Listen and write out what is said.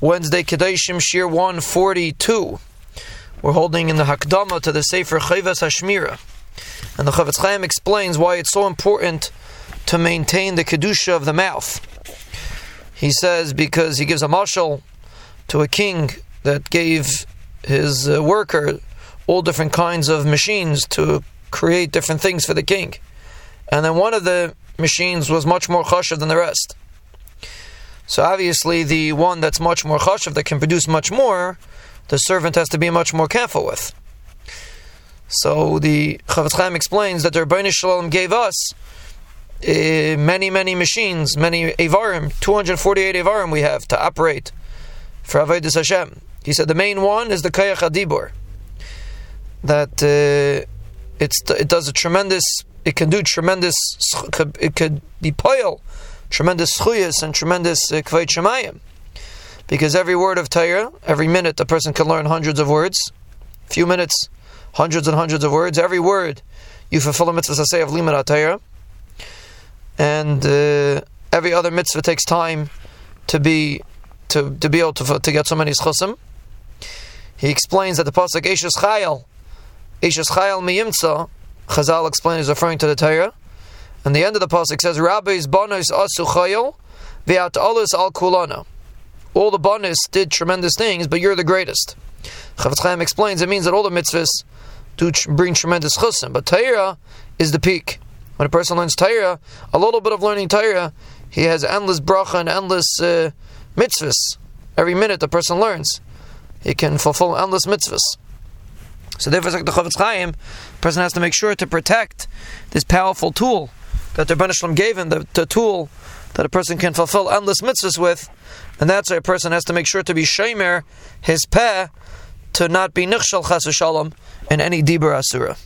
Wednesday Kedoshim Shir 142. We're holding in the Hakdama to the Sefer Chovas Hashmira. And the Chofetz Chaim explains why it's so important to maintain the Kedusha of the mouth. He says because he gives a mashal to a king that gave his uh, worker all different kinds of machines to create different things for the king. And then one of the machines was much more chashav than the rest. So obviously, the one that's much more chashav, that can produce much more, the servant has to be much more careful with. So the Chofetz Chaim explains that the Ribono Shel Olam gave us uh, many, many machines, many Avarim, 248 Avarim we have to operate for Avodah Hashem. He said the main one is the Koach Hadibur. That uh, it's, it does a tremendous, it can do tremendous, it could be poil tremendous schuyas and tremendous uh, kvayt shemayim. Because every word of Torah, every minute, a person can learn hundreds of words. A Few minutes, hundreds and hundreds of words. Every word, you fulfill a mitzvah say of limud Torah. And uh, every other mitzvah takes time to be to, to be able to, to get so many schusim. He explains that the pasuk Eishes Chayil, Eishes Chayil Miyimtza, Chazal explains is referring to the Torah. And the end of the pasuk says, "Rabbis banos asu chayil, v'at alus al kulana." All the banos did tremendous things, but you're the greatest. Chofetz Chaim explains it means that all the mitzvahs do bring tremendous chusim, but Torah is the peak. When a person learns Torah, a little bit of learning Torah, he has endless bracha and endless uh, mitzvahs. Every minute the person learns, he can fulfill endless mitzvahs. So therefore, like the Chofetz Chaim, the person has to make sure to protect this powerful tool that the Rebbeinu gave him, the, the, tool that a person can fulfill endless mitzvahs with, and that's why a person has to make sure to be shamer his peh to not be nichshal chas shalom in any dibur asura.